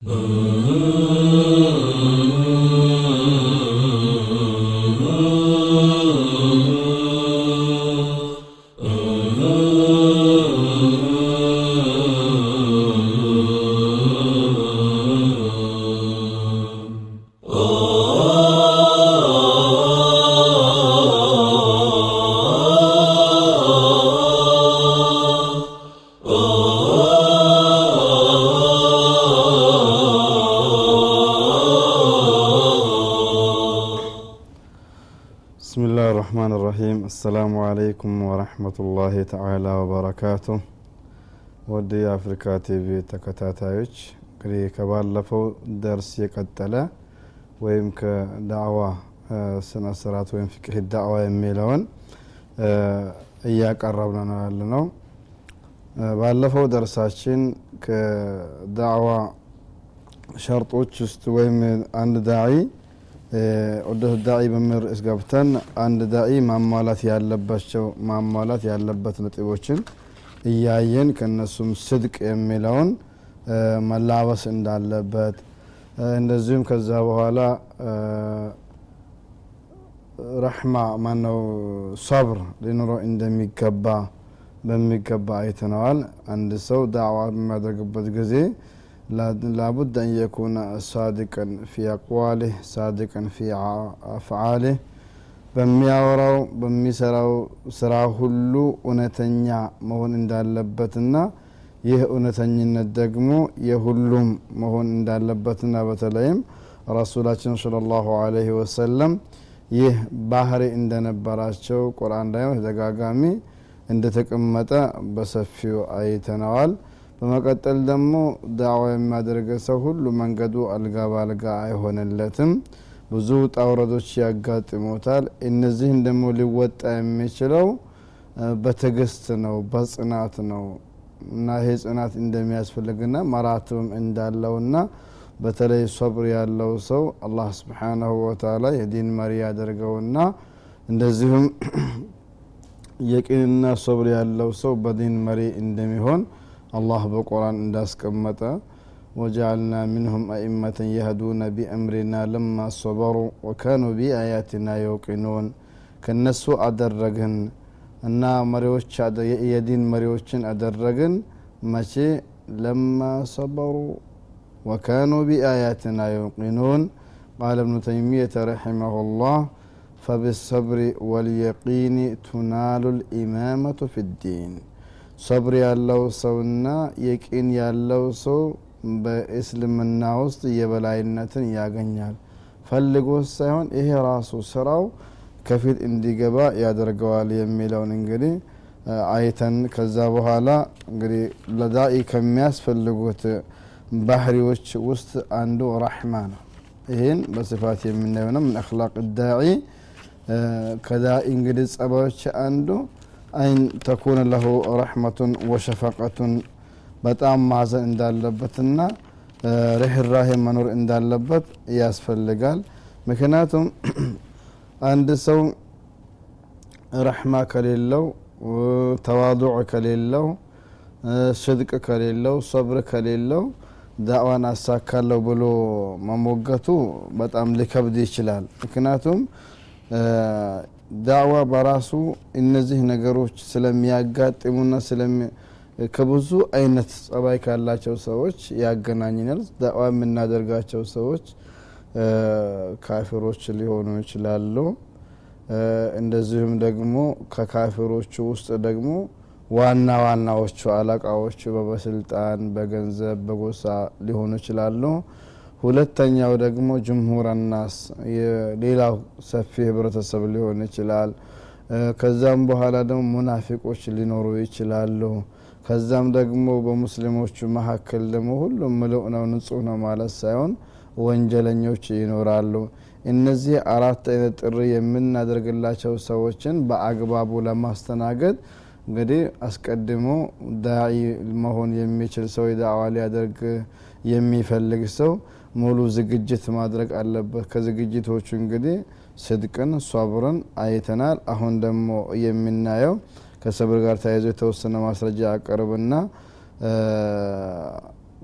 嗯。الرحيم السلام عليكم ورحمة الله تعالى وبركاته ወደ የአፍሪካ ቲቪ ተከታታዮች እንግዲህ ከባለፈው ደርስ የቀጠለ ወይም ከዳዕዋ ስነ ስርዓት ወይም ፍቅህ ዳዕዋ የሚለውን እያቀረብን ነው ያለ ነው ባለፈው ደርሳችን ከዳዕዋ ሸርጦች ውስጥ ወይም አንድ ዳዒ ዑደት ዳዒ በሚል ርዕስ ገብተን አንድ ዳዒ ማሟላት ያለባቸው ማሟላት ያለበት ነጥቦችን እያየን ከነሱም ስድቅ የሚለውን መላበስ እንዳለበት እንደዚሁም ከዛ በኋላ ረሕማ ማነው ሰብር ሊኖረው እንደሚገባ በሚገባ አይተነዋል። አንድ ሰው ዳዕዋ በሚያደርግበት ጊዜ لابد أن يكون صادقا في أقواله صادقا في أفعاله. በሚያወራው በሚሰራው ስራ ሁሉ እውነተኛ መሆን እንዳለበትና ይህ እውነተኝነት ደግሞ የሁሉም መሆን እንዳለበትና በተለይም ረሱላችን ስለ ላሁ ወሰለም ይህ ባህሪ እንደነበራቸው ቁርአን ላይ በተደጋጋሚ እንደተቀመጠ በሰፊው አይተነዋል። በመቀጠል ደግሞ ዳዕዋ የሚያደርገ ሰው ሁሉ መንገዱ አልጋ ባልጋ አይሆንለትም። ብዙ ጣውረዶች ያጋጥሞታል እነዚህን ደግሞ ሊወጣ የሚችለው በትዕግስት ነው በጽናት ነው እና ይሄ ጽናት እንደሚያስፈልግና መራትብም እንዳለውና በተለይ ሶብር ያለው ሰው አላህ ስብሓናሁ ወተላ የዲን መሪ ያደርገውና እንደዚሁም የቂንና ሶብር ያለው ሰው በዲን መሪ እንደሚሆን الله بقرآن انداس كمتا وجعلنا منهم أئمة يهدون بأمرنا لما صبروا وكانوا بآياتنا يوقنون كنسو أدرجن እና መሪዎች የዲን መሪዎችን አደረግን መቼ ለማ ሰበሩ ወካኑ ቢአያትና ዩቂኑን ቃል እብኑ ተይሚየተ ረሒመሁ ላህ ፈብሰብሪ ወልየቂን ቱናሉ ልኢማመቱ ፊ ዲን ሰብር ያለው ሰውና የቂን ያለው ሰው በእስልምና ውስጥ የበላይነትን ያገኛል። ፈልጎ ሳይሆን ይሄ ራሱ ስራው ከፊት እንዲገባ ያደርገዋል የሚለውን እንግዲህ አይተን ከዛ በኋላ እንግዲህ ለዳኢ ከሚያስፈልጉት ባህሪዎች ውስጥ አንዱ ረሕማ ነው። ይህን በስፋት የምናየው ነው። ምን አክላቅ ዳዒ ከዳኢ እንግዲህ ጸባዮች አንዱ አይን ተኩነ ለሁ ረሕመቱን ወሸፈቀቱን በጣም ማዘን እንዳለበትና ርህራሄ መኖር እንዳለበት ያስፈልጋል ምክንያቱም አንድ ሰው ረሕማ ከሌለው ተዋضዕ ከሌለው ስድቅ ከሌለው ሰብር ከሌለው ዳዕዋን አሳካለሁ ብሎ መሞገቱ በጣም ሊከብድ ይችላል ምክንያቱም ዳዕዋ በራሱ እነዚህ ነገሮች ስለሚያጋጥሙና ከብዙ አይነት ጸባይ ካላቸው ሰዎች ያገናኝናል ዳዕዋ የምናደርጋቸው ሰዎች ካፊሮች ሊሆኑ ይችላሉ። እንደዚሁም ደግሞ ከካፊሮቹ ውስጥ ደግሞ ዋና ዋናዎቹ አለቃዎቹ በበስልጣን በገንዘብ በጎሳ ሊሆኑ ይችላሉ ሁለተኛው ደግሞ ጅምሁር ናስ ሌላው ሰፊ ህብረተሰብ ሊሆን ይችላል። ከዛም በኋላ ደግሞ ሙናፊቆች ሊኖሩ ይችላሉ። ከዛም ደግሞ በሙስሊሞቹ መካከል ደግሞ ሁሉም ምሉእ ነው ንጹህ ነው ማለት ሳይሆን ወንጀለኞች ይኖራሉ። እነዚህ አራት አይነት ጥሪ የምናደርግላቸው ሰዎችን በአግባቡ ለማስተናገድ እንግዲህ አስቀድሞ ዳዒ መሆን የሚችል ሰው የዳዕዋ ሊያደርግ የሚፈልግ ሰው ሙሉ ዝግጅት ማድረግ አለበት። ከዝግጅቶቹ እንግዲህ ስድቅን ሷብርን አይተናል። አሁን ደግሞ የምናየው ከሰብር ጋር ተያይዞ የተወሰነ ማስረጃ አቀርብና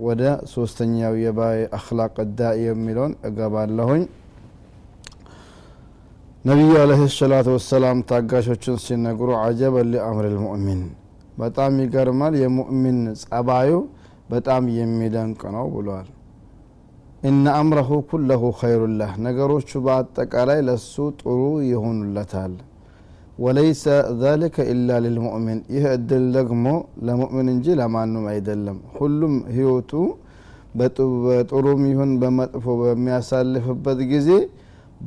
ወደ ሶስተኛው የባይ አክላቅ ዳኢ የሚለውን እገባለሁኝ። ነቢዩ አለህ ሰላቱ ወሰላም ታጋሾችን ሲነግሩ አጀበን ሊአምር ልሙእሚን። በጣም ይገርማል። የሙእሚን ጸባዩ በጣም የሚደንቅ ነው ብሏል ኢነ አምረሁ ኩለሁ ኸይሩላህ ነገሮቹ በአጠቃላይ ለሱ ጥሩ ይሆኑለታል። ወለይሰ ዛሊከ ኢላ ልልሙእሚን ይህ እድል ደግሞ ለሙእሚን እንጂ ለማንም አይደለም። ሁሉም ህይወቱ በጥሩም ይሁን በመጥፎ በሚያሳልፍበት ጊዜ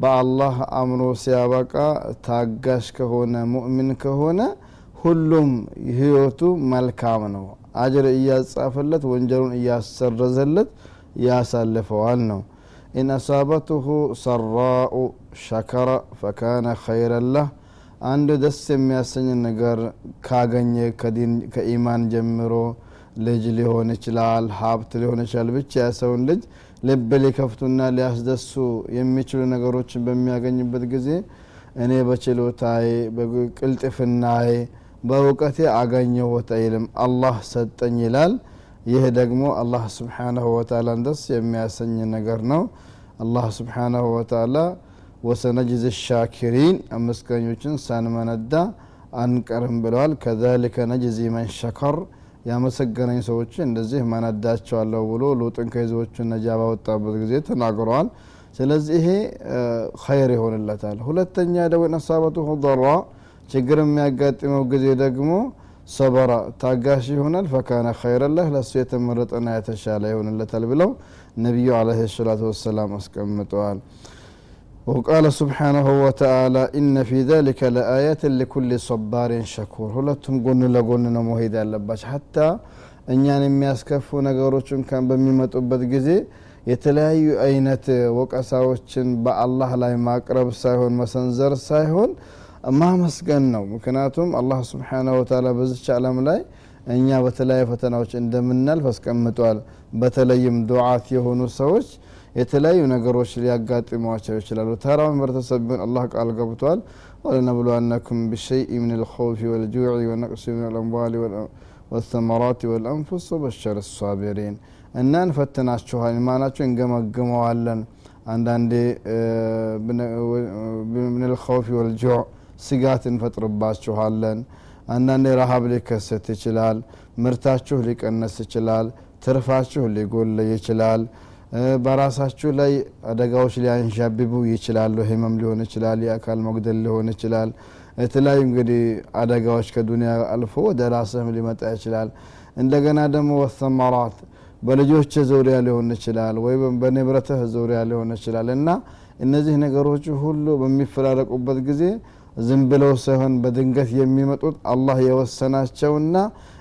በአላህ አምኖ ሲያበቃ ታጋሽ ከሆነ ሙእሚን ከሆነ ሁሉም ህይወቱ መልካም ነው። አጅር እያጻፈለት ወንጀሉን እያሰረዘለት ያሳልፈዋል ነው። إن أصابته سراء شكر فكان خيرا አንድ ደስ የሚያሰኝ ነገር ካገኘ ከኢማን ጀምሮ ልጅ ሊሆን ይችላል ሀብት ሊሆን ይችላል። ብቻ የሰውን ልጅ ልብ ሊከፍቱና ሊያስደሱ የሚችሉ ነገሮችን በሚያገኝበት ጊዜ እኔ በችሎታዬ በቅልጥፍናዬ በእውቀቴ አገኘሁት አይልም። አላህ ሰጠኝ ይላል ይህ ደግሞ አላህ ስብሓናሁ ወተላን ደስ የሚያሰኝ ነገር ነው። አላህ ስብሓናሁ ወተላ ወሰነጅዝ ሻኪሪን አመስጋኞችን ሳንመነዳ አንቀርም ብለዋል። ከዛሊከ ነጅዚ መን ሸከር ያመሰገነኝ ሰዎች እንደዚህ መነዳቸዋለሁ ብሎ ሉጥን ከህዝቦቹን ነጃ ባወጣበት ጊዜ ተናግረዋል። ስለዚህ ይሄ ኸይር ይሆንለታል። ሁለተኛ ነሳበቱ ضራ ችግር የሚያጋጥመው ጊዜ ደግሞ ሰበራ ታጋሽ ይሆናል ፈካነ ኸይረላህ ለእሱ የተመረጠና የተሻለ ይሆንለታል ብለው ነቢዩ አለህ ሰላቱ ወሰላም አስቀምጠዋል وقال سبحانه وتعالى إن في ذلك لآيات لكل صبار شكور ሁለቱም ጎን ለጎን ነው መሄድ ያለባቸው ሀታ እኛን የሚያስከፉ ነገሮችን ካን በሚመጡበት ጊዜ የተለያዩ አይነት ወቀሳዎችን በአላህ ላይ ማቅረብ ሳይሆን መሰንዘር ሳይሆን ማመስገን ነው። ምክንያቱም አላህ ስብሓነ ወተላ በዚች ዓለም ላይ እኛ በተለያዩ ፈተናዎች እንደምናልፍ አስቀምጧል። በተለይም ዱዓት የሆኑ ሰዎች የተለያዩ ነገሮች ሊያጋጥሟቸው ይችላሉ። ተራው ህብረተሰብ ቢሆን አላህ ቃል ገብቷል። ወለነብሉወነኩም ብሸይء ምን ልኸውፊ ወልጁዕ ወነቅሲ ምን ልአምዋል ወሰመራት ወልአንፉስ ወበሸር ሳቢሪን እና እንፈትናችኋል ኢማናችሁ እንገመግመዋለን። አንዳንዴ ምን ልኸውፊ ወልጁዕ ስጋት እንፈጥርባችኋለን። አንዳንዴ ረሃብ ሊከሰት ይችላል ምርታችሁ ሊቀነስ ይችላል ትርፋችሁ ሊጎል ይችላል። በራሳችሁ ላይ አደጋዎች ሊያንዣብቡ ይችላሉ። ህመም ሊሆን ይችላል የአካል መጉደል ሊሆን ይችላል። የተለያዩ እንግዲህ አደጋዎች ከዱኒያ አልፎ ወደ ራስህም ሊመጣ ይችላል። እንደገና ደግሞ ወሰመራት በልጆች ዙሪያ ሊሆን ይችላል ወይ በንብረትህ ዙሪያ ሊሆን ይችላል። እና እነዚህ ነገሮች ሁሉ በሚፈራረቁበት ጊዜ ዝም ብለው ሳይሆን በድንገት የሚመጡት አላህ የወሰናቸውና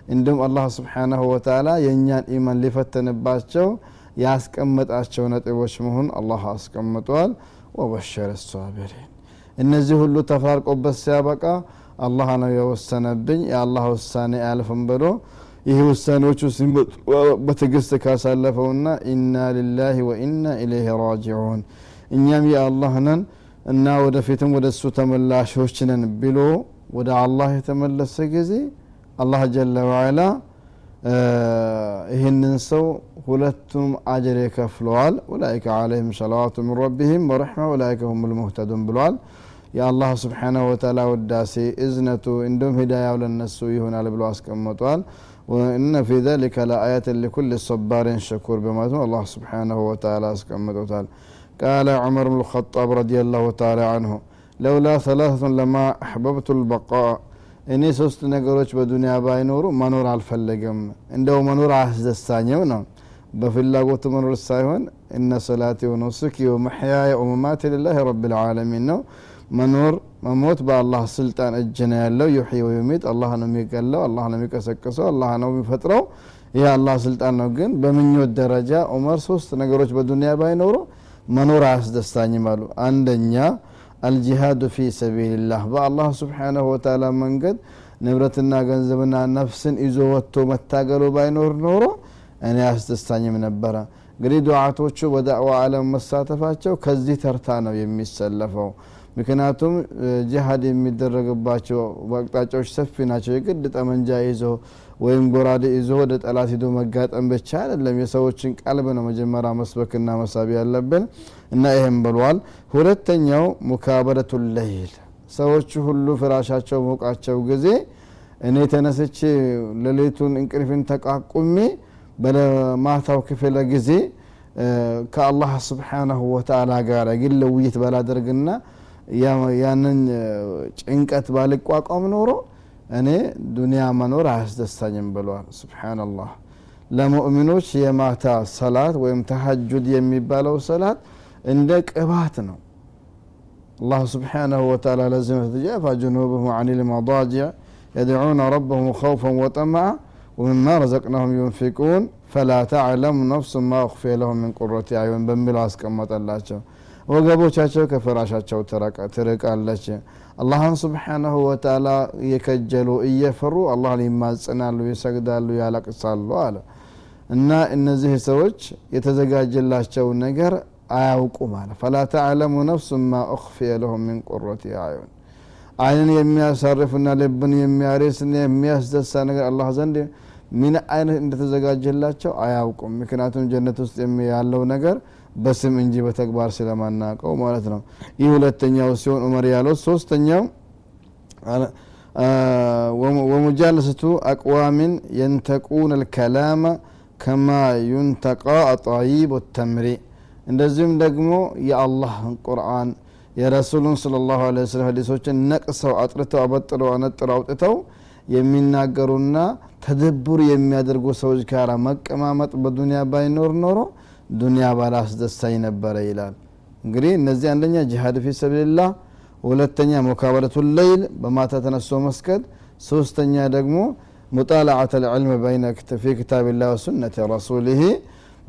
እንዲሁም አላህ ስብሓናሁ ወተላ የእኛን ኢማን ሊፈተንባቸው ያስቀመጣቸው ነጥቦች መሆን አላህ አስቀምጧል። ወበሸረ ሳቢሪን እነዚህ ሁሉ ተፈራርቆበት ሲያበቃ አላህ ነው የወሰነብኝ የአላህ ውሳኔ አያልፍም ብሎ ይህ ውሳኔዎቹ በትዕግስት ካሳለፈውና ኢና ልላህ ወኢና ኢለይህ ራጅዑን እኛም የአላህ ነን እና ወደፊትም ወደ እሱ ተመላሾች ነን ብሎ ወደ አላህ የተመለሰ ጊዜ አላህ ጀለ ዋላ ይህንን ሰው ሁለቱም አጀር ይከፍለዋል ኡላይከ አለይህም ሰላዋቱ ምን ረቢህም ወረሕማ ኡላይከ ሁም ልሙህተዱን ብለዋል የአላህ ስብሓናሁ ወተዓላ ውዳሴ እዝነቱ እንዲሁም ሂዳያው ለነሱ ይሆናል ብሎ አስቀምጧል። ወእነ ፊ ዘሊከ ለአያትን ሊኩል ሰባሪን ሸኩር በማለት አላህ ስብሓናሁ ወተዓላ አስቀምጦታል። قال عمر بن الخطاب رضي الله تعالى عنه لولا ثلاثة لما أحببت البقاء እኔ ሶስት ነገሮች በዱንያ ባይኖሩ መኖር አልፈለግም እንደው መኖር አያስደሳኝም ነው በፍላጎት መኖር ሳይሆን እነ ሰላቴ ወኑሱኪ ወመሕያየ ወመማቴ ልላህ ረብ ልዓለሚን ነው መኖር መሞት በአላህ ስልጣን እጅ ነው ያለው ዩሕይ ወዩሚት አላህ ነው የሚገለው አላህ ነው የሚቀሰቅሰው አላህ ነው የሚፈጥረው ይህ አላህ ስልጣን ነው ግን በምኞት ደረጃ ዑመር ሶስት ነገሮች በዱንያ ባይኖሩ መኖር አያስደስታኝም አሉ። አንደኛ አልጂሃዱ ፊ ሰቢልላህ በአላህ ስብሓናሁ ወተላ መንገድ ንብረትና ገንዘብና ነፍስን ይዞ ወጥቶ መታገሉ ባይኖር ኖሮ እኔ አያስደስታኝም ነበረ። እንግዲህ ዱዓቶቹ በዳዕዋ አለም መሳተፋቸው ከዚህ ተርታ ነው የሚሰለፈው። ምክንያቱም ጅሃድ የሚደረግባቸው አቅጣጫዎች ሰፊ ናቸው። የግድ ጠመንጃ ይዞ ወይም ጎራዴ ይዞ ወደ ጠላት ሂዶ መጋጠም ብቻ አይደለም። የሰዎችን ቀልብ ነው መጀመሪያ መስበክና መሳቢ ያለብን እና ይህም ብሏል። ሁለተኛው ሙካበረቱ ለይል ሰዎቹ ሁሉ ፍራሻቸው ሞቃቸው ጊዜ እኔ ተነስቼ ሌሊቱን እንቅልፍን ተቃቁሜ በማታው ክፍለ ጊዜ ከአላህ ስብሓናሁ ወተአላ ጋር ግለ ውይይት ባላደርግና ያንን ጭንቀት ባልቋቋም ኖሮ እኔ ዱንያ መኖር አያስደስታኝም ብለዋል ስብሓናላህ ለሙእሚኖች የማታ ሰላት ወይም ተሀጁድ የሚባለው ሰላት እንደ ቅባት ነው الله سبحانه وتعالى لازم تتجافى جنوبهم عن المضاجع يدعون ربهم خوفا وطمعا ومما رزقناهم ينفقون فلا تعلم نفس ما أخفي لهم من قرة أعين بمبلا أسكمت الله ወገቦቻቸው ከፍራሻቸው ትርቃለች። አላህን ስብሓናሁ ወተላ እየከጀሉ እየፈሩ አላህን ይማጽናሉ ይሰግዳሉ ያለቅሳሉ አለ። እና እነዚህ ሰዎች የተዘጋጀላቸው ነገር አያውቁም አለ። ፈላ ተዕለሙ ነፍሱ ማ ኡክፊየ ለሁም ምን ቁረት አይንን የሚያሳርፍና ልብን የሚያሬስና የሚያስደሳ ነገር አላህ ዘንድ ምን አይነት እንደተዘጋጀላቸው አያውቁም። ምክንያቱም ጀነት ውስጥ ያለው ነገር በስም እንጂ በተግባር ስለማናቀው ማለት ነው። ይህ ሁለተኛው ሲሆን ዑመር ያለው ሶስተኛው ወሙጃለሰቱ አቅዋምን የንተቁን ልከላመ ከማ ዩንተቃ አጣይብ ተምሪ። እንደዚሁም ደግሞ የአላህን ቁርአን የረሱሉን ስለ ላሁ ለ ወሰለም ሀዲሶችን ነቅሰው አጥርተው አበጥረው አነጥረው አውጥተው የሚናገሩና ተደቡር የሚያደርጉ ሰዎች ጋር መቀማመጥ በዱንያ ባይኖር ኖሮ ዱንያ ባላስደሳኝ ነበረ ይላል። እንግዲህ እነዚህ አንደኛ ጂሃድ ፊ ሰቢልላህ ሁለተኛ ሙካበለቱ ለይል በማታ ተነሶ መስገድ ሶስተኛ ደግሞ ሙጣላዓት ልዕልም በይነ ፊ ክታብላህ ወሱነት ረሱልህ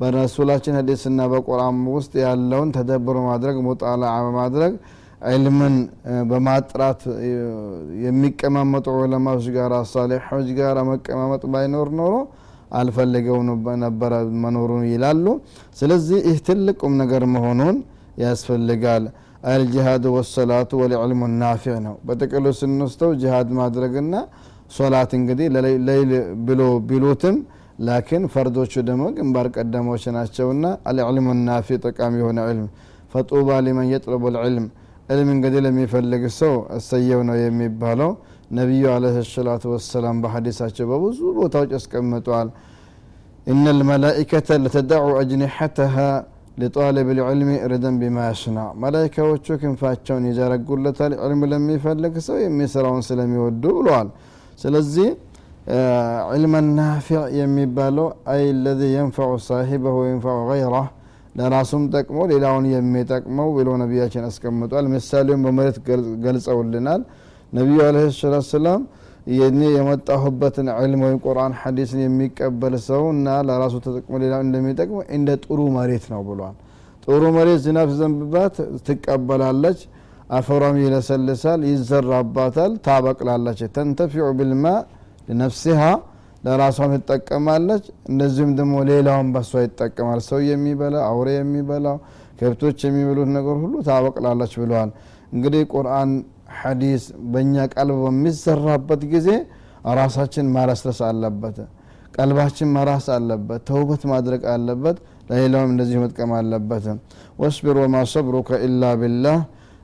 በረሱላችን ሀዲስና በቁርአን ውስጥ ያለውን ተደብሮ ማድረግ ሙጣላዓ በማድረግ ዕልምን በማጥራት የሚቀማመጡ ዑለማዎች ጋር ሳሌሖች ጋር መቀማመጥ ባይኖር ኖሮ አልፈልገው ነበረ መኖሩን ይላሉ። ስለዚህ ይህ ትልቁም ነገር መሆኑን ያስፈልጋል። አልጅሃድ ወሰላቱ ወልዕልሙ ናፊዕ ነው። በጥቅሉ ስንወስደው ጅሃድ ማድረግና ሶላት እንግዲህ ለይል ብሎ ቢሉትም ላኪን ፈርዶቹ ደግሞ ግንባር ቀደሞች ናቸውና አልዕልሙ ናፊ ጠቃሚ የሆነ ዕልም ፈጡባ ሊመን የጥለቡ ልዕልም ዕልም እንግዲህ ለሚፈልግ ሰው እሰየው ነው የሚባለው ነቢዩ አለ ሰላቱ ወሰላም በሐዲሳቸው በብዙ ቦታዎች ያስቀምጠዋል إن الملائكة لتدع أجنحتها لطالب العلم ردا بما يصنع ملائكة ክንፋቸውን ይዘረጉለታል ዕልም ለሚፈልግ ሰው የሚሰራውን ስለሚወዱ ብለዋል ስለዚህ ዕልመ ናፊዕ የሚባለው አይ ለዚ የንፈዑ ሳሂበሁ ወየንፈዑ ገይረህ ለራሱም ጠቅሞ ሌላውን የሚጠቅመው ብሎ ነቢያችን አስቀምጧል። ምሳሌውን በመሬት ገልጸውልናል። ነቢዩ አለ ሰላት ሰላም የኔ የመጣሁበትን ዕልም ወይም ቁርአን ሐዲስን የሚቀበል ሰው እና ለራሱ ተጠቅሞ ሌላ እንደሚጠቅሙ እንደ ጥሩ መሬት ነው ብሏል። ጥሩ መሬት ዝናብ ሲዘንብባት ትቀበላለች አፈሯም ይለሰልሳል ይዘራባታል ታበቅላለች። ተንተፊዑ ብልማ ለነፍሲሃ ለራሷም ትጠቀማለች። እንደዚሁም ደግሞ ሌላውን በሷ ይጠቀማል። ሰው የሚበላ አውሬ የሚበላው ከብቶች የሚበሉት ነገር ሁሉ ታበቅላለች ብለዋል። እንግዲህ ቁርአን ሐዲስ በእኛ ቀልብ በሚዘራበት ጊዜ ራሳችን ማረስረስ አለበት። ቀልባችን መራስ አለበት። ተውበት ማድረግ አለበት። ለሌላውም እንደዚህ መጥቀም አለበት። ወስቢር ወማ ሰብሩከ ኢላ ቢላህ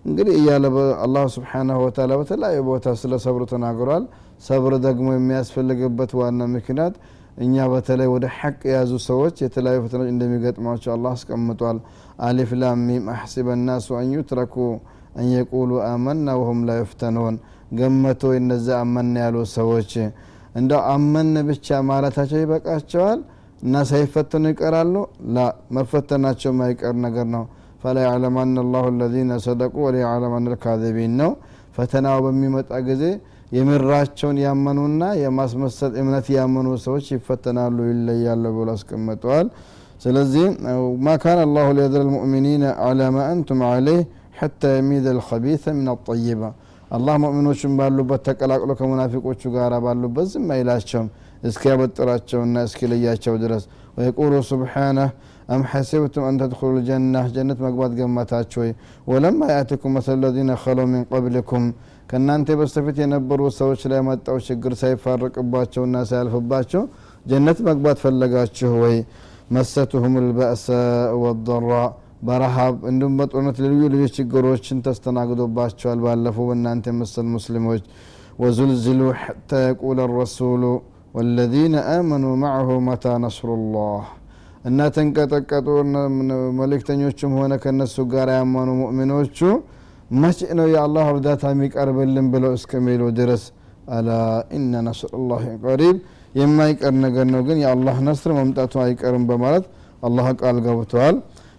እንግዲህ እያለ አላህ ስብሓናሁ ወተላ በተለያዩ ቦታ ስለ ሰብሩ ተናግሯል። ሰብር ደግሞ የሚያስፈልግበት ዋና ምክንያት እኛ በተለይ ወደ ሐቅ የያዙ ሰዎች የተለያዩ ፈተናዎች እንደሚገጥሟቸው አላህ አስቀምጧል። ألف لام ميم أحسب الناس أن يتركوا أن يقولوا آمنا وهم لا يفتنون ገመቱ እነዚያ አመን ያሉ ሰዎች እንደው አመን ብቻ ማለታቸው ይበቃቸዋል? እና ሳይፈተኑ ይቀራሉ? لا መፈተናቸው ማይቀር ነገር ነው فليعلمن الله الذين صدقوا وليعلمن الكاذبين ነው። ፈተናው በሚመጣ ጊዜ የምራቸውን ያመኑና የማስመሰል እምነት ያመኑ ሰዎች ይፈተናሉ ይለያሉ ብሎ አስቀምጠዋል። ስለዚህ ማ ካነ አላሁ ሊየድር ልሙእሚኒነ አላ ማ አንቱም ዓለይህ ሐታ የሚደ ልከቢተ ምን አጠይባ አላህ ሙእሚኖችን ባሉበት ተቀላቅሎ ከሙናፊቆቹ ጋር ባሉበት ዝም አይላቸውም እስኪያበጥራቸውና እስኪለያቸው ድረስ። ወየቁሉ ስብሓነህ أم حسبتم أن تدخلوا الجنة جنة مقبات قمتاتش وي ولما يأتكم مثل الذين خلوا من قبلكم ከእናንተ በስተፊት የነበሩ ሰዎች ላይ መጣው ችግር ሳይፋረቅባቸውና ሳያልፍባቸው ጀነት መግባት ፈለጋችሁ ወይ መሰትሁም ልበእሰ ወደራ በረሃብ እንዲሁም በጦርነት ልዩ ልዩ ችግሮችን ተስተናግዶባቸዋል ባለፉ በእናንተ መሰል ሙስሊሞች ወዙልዝሉ ሕታ የቁል ረሱሉ والذين آمنوا معه متى نصر الله እና ተንቀጠቀጡ መልእክተኞችም ሆነ ከነሱ ጋር ያመኑ ሙእሚኖቹ መቼ ነው የአላህ እርዳታ የሚቀርብልን ብለው እስከሚሉ ድረስ አላ ኢነ ነስር ላህ ቀሪብ የማይቀር ነገር ነው ግን የአላህ ነስር መምጣቱ አይቀርም በማለት አላህ ቃል ገብተዋል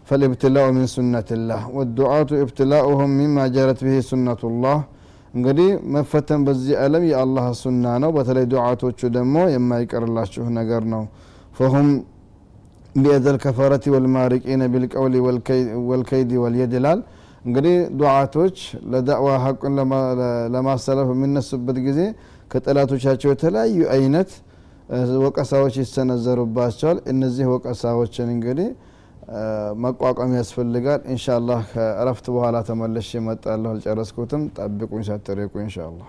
فالابتلاء من سنة الله والدعاة ابتلاؤهم مما جرت به سنة الله እንግዲህ መፈተን በዚህ ዓለም የአላህ ሱና ነው በተለይ ዱዓቶቹ ደግሞ የማይቀርላችሁ ነገር ነው ፈሁም ቢየደ ልከፈረት ወልማሪቂነ ቢልቀውል ወልከይድ ወልየድ ይላል እንግዲህ ዱዓቶች ለዳዕዋ ሀቁን ለማሰለፍ የሚነሱበት ጊዜ ከጠላቶቻቸው የተለያዩ አይነት ወቀሳዎች ይሰነዘሩባቸዋል እነዚህ ወቀሳዎችን እንግዲህ መቋቋም ያስፈልጋል እንሻ አላህ ከእረፍት በኋላ ተመለሽ እመጣለሁ አልጨረስኩትም ጠብቁኝ ሳትርቁ እንሻ አላህ